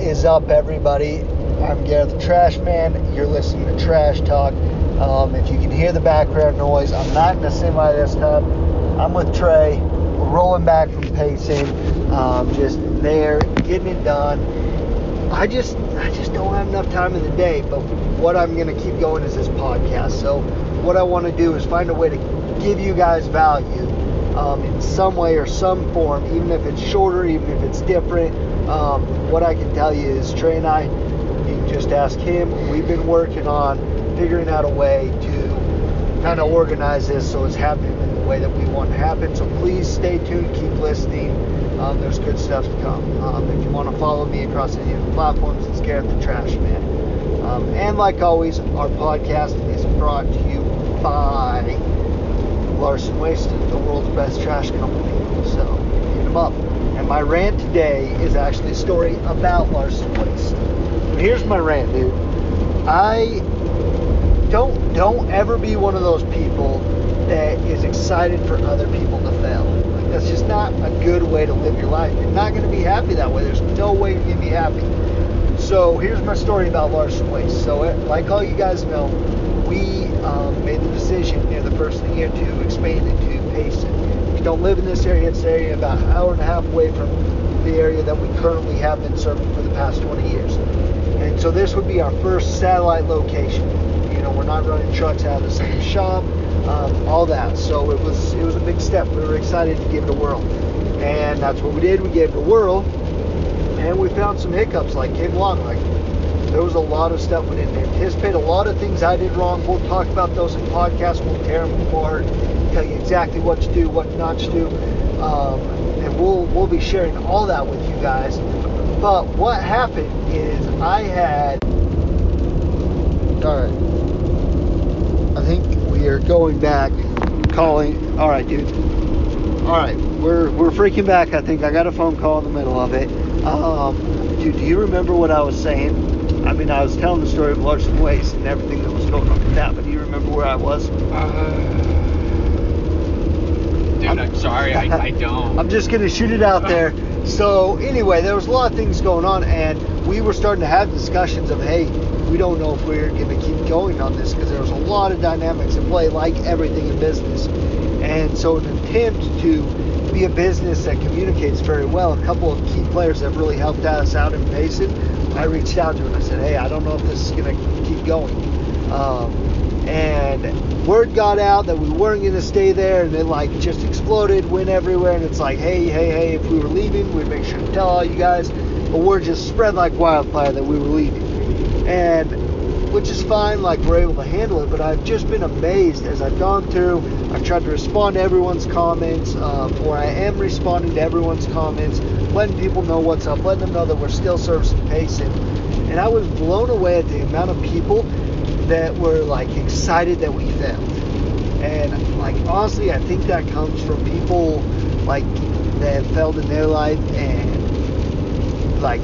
is up, everybody? I'm Gareth the Trash Man. You're listening to Trash Talk. Um, if you can hear the background noise, I'm not in a semi this time. I'm with Trey. We're rolling back from Payson. Um, just there, getting it done. I just, I just don't have enough time in the day. But what I'm gonna keep going is this podcast. So what I want to do is find a way to give you guys value um, in some way or some form, even if it's shorter, even if it's different. Um, what I can tell you is Trey and I, you can just ask him. We've been working on figuring out a way to kind of organize this so it's happening in the way that we want to happen. So please stay tuned, keep listening. Um, there's good stuff to come. Um, if you want to follow me across any of the platforms, it's Gareth the Trash Man. Um, and like always, our podcast is brought to you by Larson Waste, the world's best trash company. So up. And my rant today is actually a story about Larson Waste. Here's my rant, dude. I don't don't ever be one of those people that is excited for other people to fail. Like that's just not a good way to live your life. You're not going to be happy that way. There's no way you're going to be happy. So here's my story about Larson Waste. So it, like all you guys know, we um, made the decision near the first of the year to expand into Payson. You don't live in this area, it's area about an hour and a half away from the area that we currently have been serving for the past 20 years. And so this would be our first satellite location. You know, we're not running trucks out of the same shop, um, all that. So it was it was a big step. We were excited to give it a whirl, and that's what we did. We gave it a whirl, and we found some hiccups like came along. Like there was a lot of stuff we didn't anticipate. A lot of things I did wrong. We'll talk about those in podcasts. We'll tear them apart, tell you exactly what to do, what not to do, um, and we'll we'll be sharing all that with you guys. But what happened is I had. All right. I think we are going back, calling. All right, dude. All right, we're we're freaking back. I think I got a phone call in the middle of it. Um, dude, do you remember what I was saying? I mean, I was telling the story of Larson Waste and everything that was going on with that. But do you remember where I was? Dude, I'm, I'm sorry, I, I don't. I'm just gonna shoot it out there. So anyway, there was a lot of things going on, and we were starting to have discussions of, hey, we don't know if we're gonna keep going on this because there was a lot of dynamics at play, like everything in business. And so, an attempt to be a business that communicates very well, a couple of key players have really helped us out in Payson, I reached out to and I said, hey, I don't know if this is gonna keep going. Um, word got out that we weren't going to stay there and it like just exploded went everywhere and it's like hey hey hey if we were leaving we'd make sure to tell all you guys. But word just spread like wildfire that we were leaving. And which is fine like we're able to handle it but i've just been amazed as i've gone through i've tried to respond to everyone's comments um, or i am responding to everyone's comments letting people know what's up letting them know that we're still servicing Payson and i was blown away at the amount of people that were like excited that we failed. And like honestly, I think that comes from people like that failed in their life and like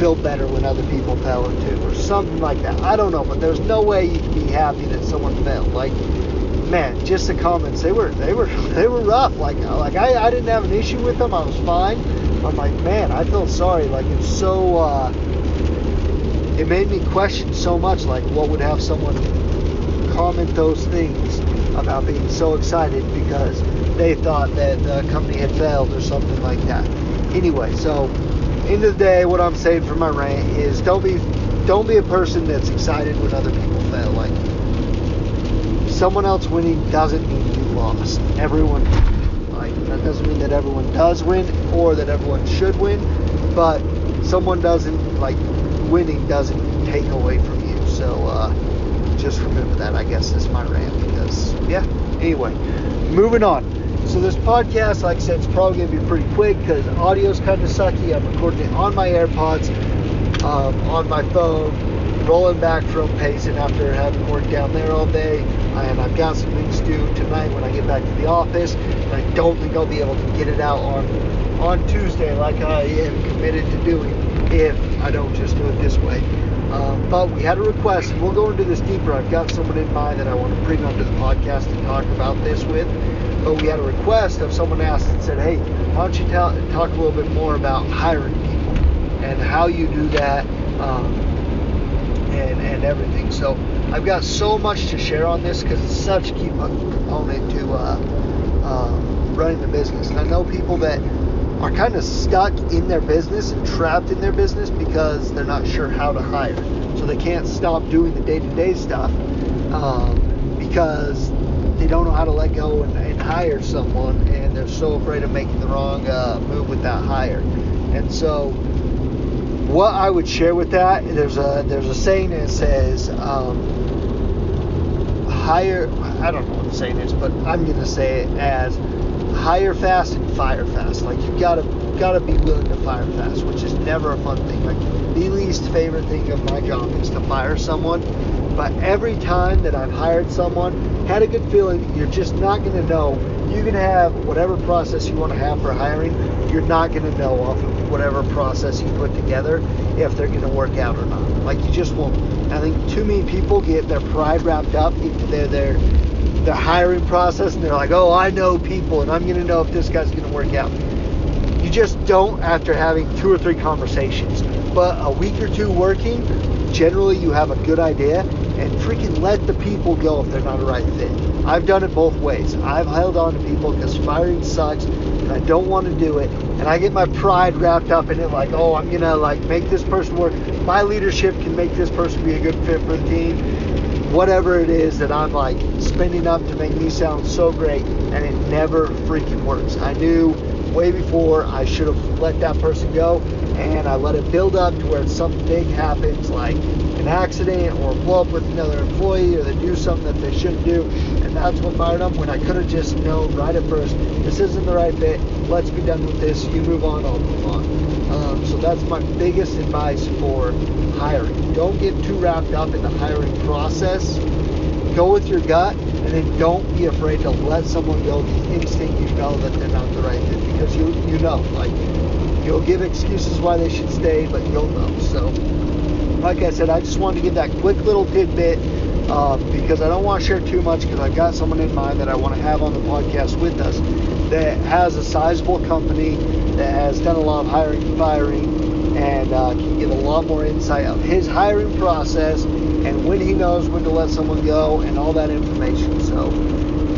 feel better when other people fail too, or something like that. I don't know, but there's no way you can be happy that someone failed. Like, man, just the comments they were they were they were rough. Like like I, I didn't have an issue with them. I was fine. I'm like, man, I feel sorry. Like it's so. uh it made me question so much like what would have someone comment those things about being so excited because they thought that the company had failed or something like that. Anyway so end of the day what i'm saying for my rant is don't be don't be a person that's excited when other people fail. Like someone else winning doesn't mean you lost. Everyone like that doesn't mean that everyone does win or that everyone should win but someone doesn't like winning doesn't take away from you. So uh, just remember that. I guess is my rant because yeah. Anyway, moving on. So this podcast, like I said, it's probably gonna be pretty quick because audio's kind of sucky. I'm recording it on my AirPods, um, on my phone, rolling back from Payson after having worked down there all day, and I've got some things to do tonight when I get back to the office. And I don't think I'll be able to get it out on on Tuesday like I am committed to doing if I don't just do it this way. Um, but we had a request, and we'll go into this deeper. I've got someone in mind that I want to bring onto the podcast and talk about this with. But we had a request of someone asked and said, "Hey, why don't you tell, talk a little bit more about hiring people?" and how you do that. Um, and, and everything. So I've got so much to share on this because it's such a key component to uh, uh, running the business. And I know people that are kind of stuck in their business and trapped in their business because they're not sure how to hire. So they can't stop doing the day-to-day stuff um, because they don't know how to let go and, and, hire someone, and they're so afraid of making the wrong uh, move with that hire. And so what I would share with that, there's a there's a saying that says um, hire. I don't know what the saying is, but I'm gonna say it as hire fast and fire fast. Like you gotta gotta be willing to fire fast, which is never a fun thing. Like the least favorite thing of my job is to fire someone. But every time that I've hired someone, had a good feeling, you're just not gonna know. You can have whatever process you want to have for hiring. You're not gonna know off of whatever process you put together if they're to work out or not. Like you just won't. I think too many people get their pride wrapped up into their their their hiring process, and they're like, "Oh, I know people, and I'm going to know if this guy's going to work out." You just don't after having two or three conversations. But a week or two working, generally you have a good idea, and freaking let the people go if they're not a right fit. I've done it both ways. I've held on to people because firing sucks, and I don't want to do it, and I get my pride wrapped up in it, like, oh, I'm gonna like make this person work. My leadership can make this person be a good fit for the team. Whatever it is that I'm like spending up to make me sound so great, and it never freaking works. I knew way before I should have let that person go, and I let it build up to where something big happens, like an accident or blow up with another employee, or they do something that they shouldn't do, and that's what fired them. When I could have just known right at first, this isn't the right fit let's be done with this. You move on, I'll move on. Um, so that's my biggest advice for hiring. Don't get too wrapped up in the hiring process. Go with your gut, and then don't be afraid to let someone go the instinct you know that they're not the right fit because you you know like you'll give excuses why they should stay, but you'll know. So, like I said, I just wanted to give that quick little tidbit um, because I don't want to share too much because I've got someone in mind that I want to have on the podcast with us that has a sizable company that has done a lot of hiring and firing and uh, can give a lot more insight of his hiring process and when he knows when to let someone go and all that information. So,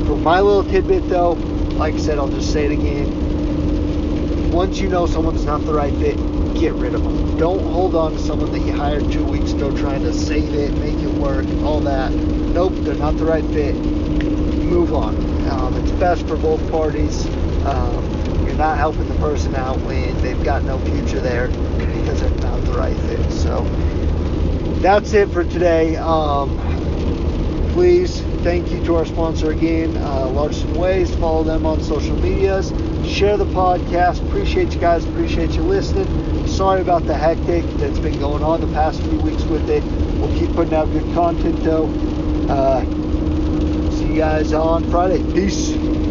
for my little tidbit though, like I said, I'll just say it again. Once you know someone's not the right fit, get rid of them. Don't hold on to someone that you hired two weeks ago trying to save it, make it work, all that. Nope, they're not the right fit. Move on. Um, it's best for both parties. Um, not helping the person out when they've got no future there because they're not the right fit. So that's it for today. Um, please thank you to our sponsor again, uh, Larson Waste. Follow them on social medias. Share the podcast. Appreciate you guys. Appreciate you listening. Sorry about the hectic that's been going on the past few weeks with it. We'll keep putting out good content though. Uh, see you guys on Friday. Peace.